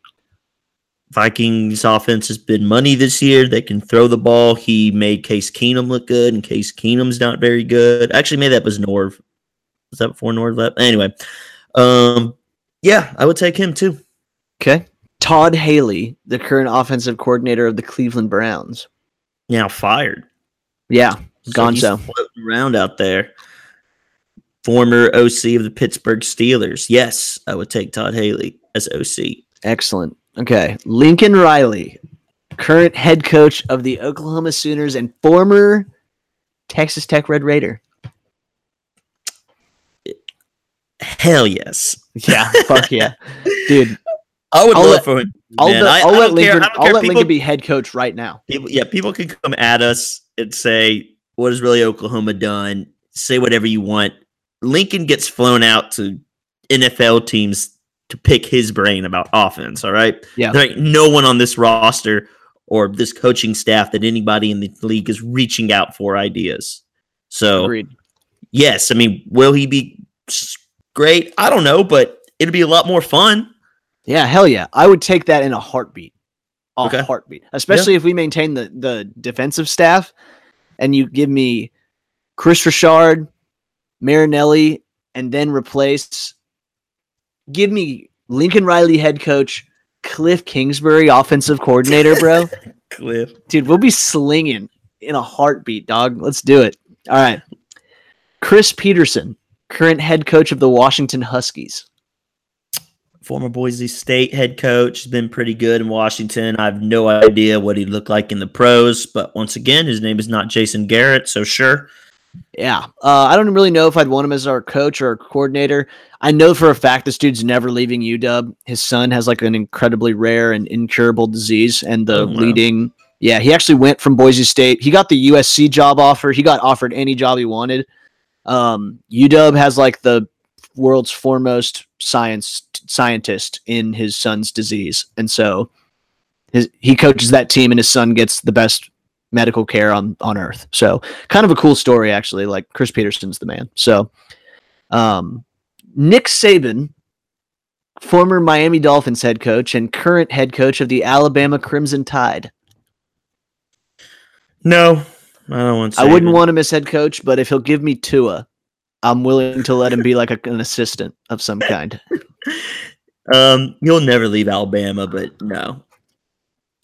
Vikings offense has been money this year. They can throw the ball. He made Case Keenum look good, and Case Keenum's not very good. Actually, maybe that was Norv. Was that before Norv left? Anyway, um, yeah, I would take him too. Okay. Todd Haley, the current offensive coordinator of the Cleveland Browns. Now fired. Yeah, So Gonzo. floating around out there. Former OC of the Pittsburgh Steelers. Yes, I would take Todd Haley as OC. excellent. Okay. Lincoln Riley, current head coach of the Oklahoma Sooners and former Texas Tech Red Raider. Hell yes. Yeah, fuck yeah. Dude, I would I'll love let- for him. I'll, man. I- I'll I let don't care- Lincoln, I don't I'll care. let People- Lincoln be head coach right now. People, yeah, people can come at us and say, "What has really Oklahoma done?" Say whatever you want. Lincoln gets flown out to NFL teams to pick his brain about offense. All right, Yeah. there ain't no one on this roster or this coaching staff that anybody in the league is reaching out for ideas. So Agreed. yes, I mean, will he be great? I don't know, but it'll be a lot more fun. Yeah, hell yeah. I would take that in a heartbeat. A Okay. heartbeat. Especially if we maintain the, the defensive staff and you give me Kris Richard, Marinelli, and then replace give me Lincoln Riley head coach, Cliff Kingsbury offensive coordinator, bro. Cliff. Dude, we'll be slinging in a heartbeat, dog. Let's do it. All right. Chris Petersen, current head coach of the Washington Huskies. Former Boise State head coach, has been pretty good in Washington. I have no idea what he looked like in the pros, but once again, his name is not Jason Garrett, so sure. Yeah. Uh, I don't really know if I'd want him as our coach or our coordinator. I know for a fact this dude's never leaving UW. His son has like an incredibly rare and incurable disease, and the Oh, wow. leading. Yeah, he actually went from Boise State. He got the USC job offer. He got offered any job he wanted, Um, UW has like the world's foremost science scientist in his son's disease, and so his he coaches that team, and his son gets the best medical care on on earth. So kind of a cool story, actually. Like Chris Petersen's the man. So, um, Nick Saban, former Miami Dolphins head coach and current head coach of the Alabama Crimson Tide. No, I don't want. I wouldn't want him as head coach, but if he'll give me Tua, I'm willing to let him be like a, an assistant of some kind. Um, you'll never leave Alabama, but no.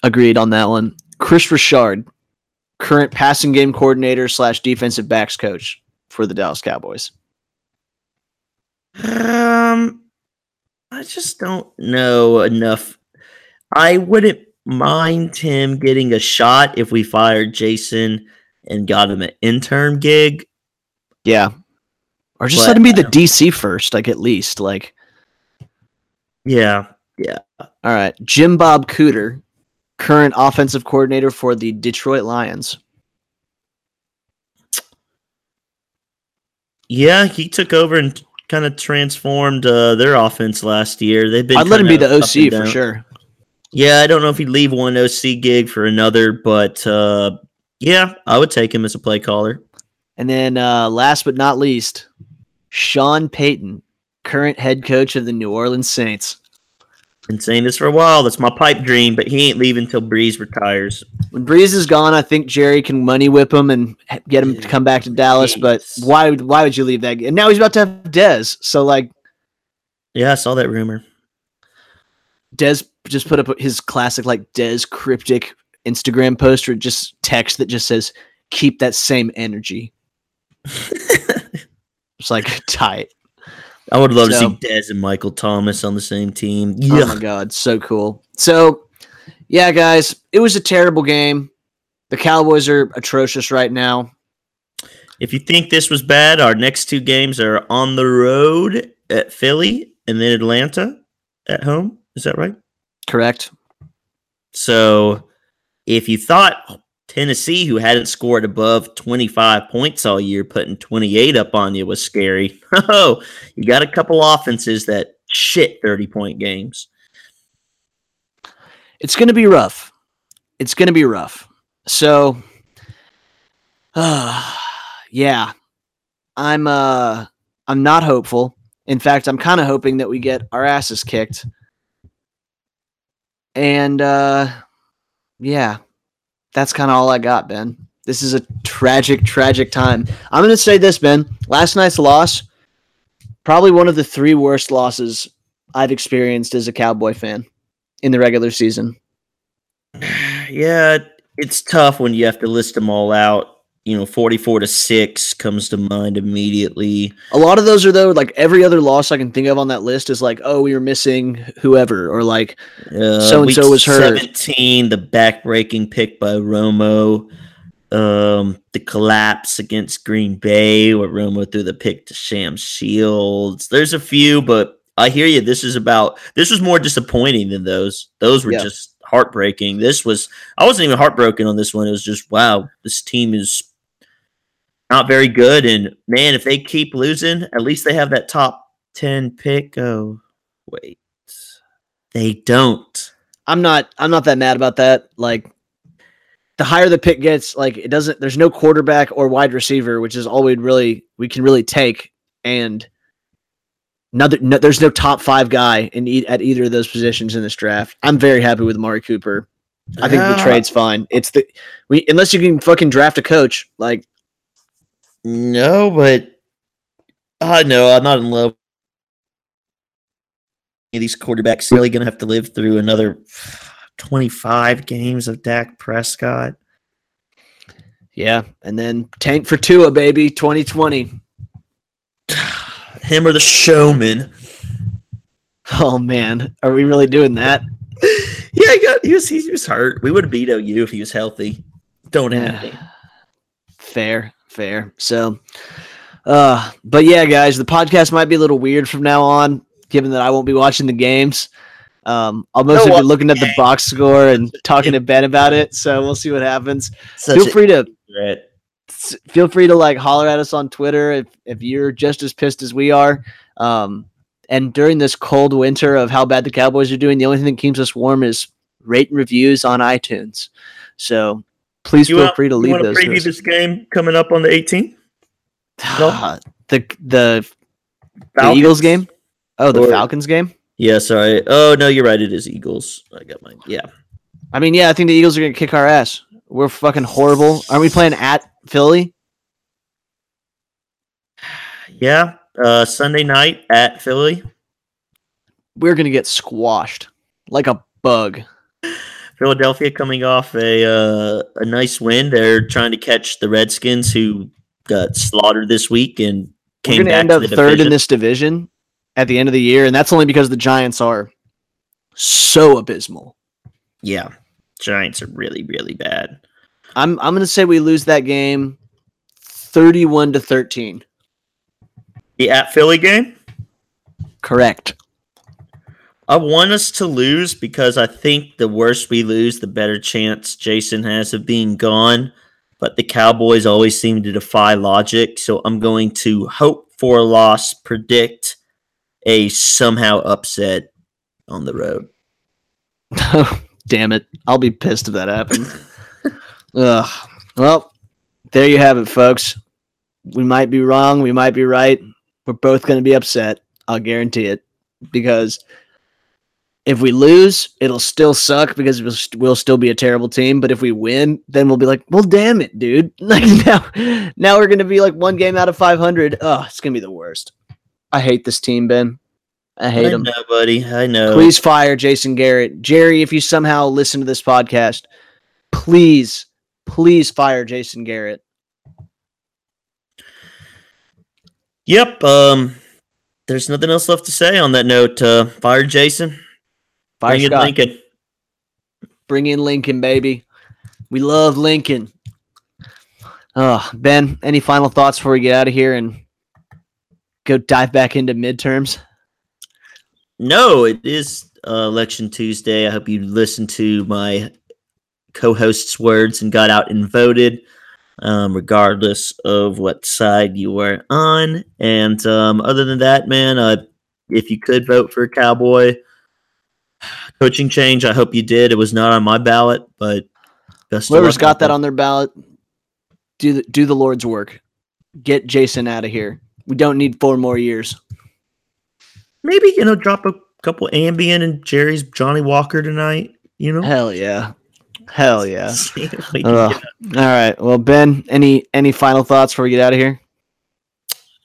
Agreed on that one. Kris Richard, current passing game coordinator slash defensive backs coach for the Dallas Cowboys. Um, I just don't know enough. I wouldn't mind him getting a shot if we fired Jason and got him an intern gig. Yeah. Or just But, let him be the DC first, like at least. Like, Yeah, yeah. all right. Jim Bob Cooter, current offensive coordinator for the Detroit Lions. Yeah, he took over and kind of transformed uh, their offense last year. They've been. I'd let him be the OC for sure. Yeah, I don't know if he'd leave one OC gig for another, but uh, yeah, I would take him as a play caller. And then uh, last but not least, Sean Payton, current head coach of the New Orleans Saints. Been saying this for a while. That's my pipe dream, but he ain't leaving until Brees retires. When Brees is gone, I think Jerry can money whip him and get him to come back to Dallas. But why? would Why would you leave that? And now he's about to have Dez. So like, Yeah, I saw that rumor. Dez just put up his classic like Dez cryptic Instagram post or just text that just says "keep that same energy." It's like tight. I would love So- to see Dez and Michael Thomas on the same team. Oh my god, so cool. So, yeah, guys, it was a terrible game. The Cowboys are atrocious right now. if you think this was bad, our next two games are on the road at Philly and then Atlanta at home. Is that right? Correct? So if you thought Tennessee, who hadn't scored above 25 points all year, putting 28 up on you was scary. Oh, you got a couple offenses that shit 30 point games. It's going to be rough. It's going to be rough. So, uh, yeah, I'm uh, I'm not hopeful. In fact, I'm kind of hoping that we get our asses kicked. And uh, yeah, that's kind of all I got, Ben. This is a tragic, tragic time. I'm going to say this, Ben. Last night's loss, probably one of the three worst losses I've experienced as a Cowboy fan in the regular season. Yeah, it's tough when you have to list them all out. You know, 44 to 6 comes to mind immediately. A lot of those are though like every other loss I can think of on that list is like, oh, we were missing whoever, or like Uh, So-and-so was hurt. 17, the back-breaking pick by Romo. Um, the collapse against Green Bay where Romo threw the pick to Sam Shields. There's a few, but I hear you. This is about this was more disappointing than those. Those were Yeah. just heartbreaking. This was I wasn't even heartbroken on this one. It was just wow, this team is not very good. And man, if they keep losing, at least they have that top 10 pick. Oh, wait. They don't. I'm not I'm not that mad about that. Like the higher the pick gets, like it doesn't there's no quarterback or wide receiver, which is all we'd really we can really take. And another no, there's no top five guy in e- at either of those positions in this draft. I'm very happy with Amari Cooper. I think the trade's fine. It's the we unless you can fucking draft a coach, like No, but uh, I know I'm not in love. These quarterbacks really going to have to live through another 25 games of Dak Prescott. yeah. And then tank for Tua, baby, 2020. Him or the showman. Oh man, are we really doing that? Yeah, he, got, he was he was hurt. We would have beat OU if he was healthy. Don't have Yeah. Fair, fair. So, uh, but yeah, guys, the podcast might be a little weird from now on, given that I won't be watching the games. Um, I'll mostly watch be looking at the box score and talking to Ben about it. So we'll see what happens. Such Feel free to threat. feel free to like holler at us on Twitter if if you're just as pissed as we are. Um, and during this cold winter of how bad the Cowboys are doing, the only thing that keeps us warm is rate and reviews on iTunes. So please You feel want, free to you leave want to those. preview this game coming up on the 18th? no? the the the Eagles game. Oh, the Or- Falcons game. Yeah, sorry. Oh no, you're right. It is Eagles. I got mine. Yeah. I mean, yeah, I think the Eagles are gonna kick our ass. We're fucking horrible. Aren't we playing at Philly? Yeah. Uh, Sunday night at Philly. We're gonna get squashed like a bug. Philadelphia coming off a uh, a nice win. They're trying to catch the Redskins who got slaughtered this week and We're came gonna back end to up the third division. in this division at the end of the year, and that's only because the Giants are so abysmal. Yeah. Giants are really really bad. I'm I'm gonna say we lose that game, thirty-one to thirteen. The at Philly game. Correct. I want us to lose because I think the worse we lose, the better chance Jason has of being gone. But the Cowboys always seem to defy logic, so I'm going to hope for a loss, predict a somehow upset on the road. Damn it! I'll be pissed if that happens. Ugh. Well, there you have it, folks. We might be wrong. We might be right. We're both going to be upset. I'll guarantee it. Because if we lose, it'll still suck because we'll, we'll still be a terrible team. But if we win, then we'll be like, well, damn it, dude. Like now, now we're going to be like one game out of 500. Oh, it's going to be the worst. I hate this team, Ben. I hate I them. know, buddy. I know. Please fire Jason Garrett. Jerry, if you somehow listen to this podcast, please, please fire Jason Garrett. Yep. Um. There's nothing else left to say on that note. Uh, fire Jason. Fire Bring in Lincoln. Bring in Lincoln, baby. We love Lincoln. Oh, Ben, any final thoughts before we get out of here and go dive back into midterms? No, it is uh, election Tuesday. I hope you listened to my co-host's words and got out and voted, um, regardless of what side you were on. And um, other than that, man, uh, if you could vote for a Cowboy coaching change, I hope you did. It was not on my ballot, but best Whoever's got that on their ballot, do the, do the Lord's work. Get Jason out of here. We don't need four more years. maybe you know drop a couple Ambien and Jerry's Johnnie Walker tonight. You know, Hell yeah. Hell yeah. See if we can Ugh. get- All right. Well, Ben, any any final thoughts before we get out of here?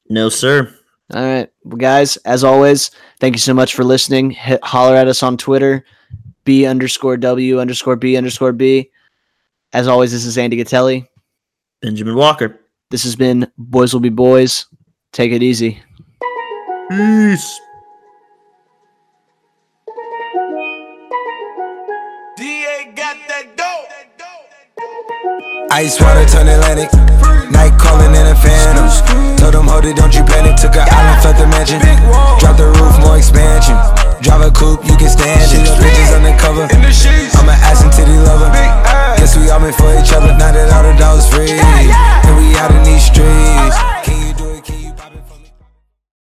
no, sir. All right, well, guys. As always, thank you so much for listening. Hit, holler at us on Twitter, b underscore w underscore b underscore b. As always, this is Andy Gatelli. Benjamin Walker. This has been Boys Will Be Boys. Take it easy. Peace. DA got that dope. Ice water turn Atlantic. Night calling in the phantoms. Told them, hold it, don't you panic. Took an island, felt the mansion. Drop the roof, more expansion. Drive a coupe, you can stand it. Bitches undercover. I'm an ass and titty lover. Guess we all meant for each other. Now that all the dogs free, and we out in these streets. Can you do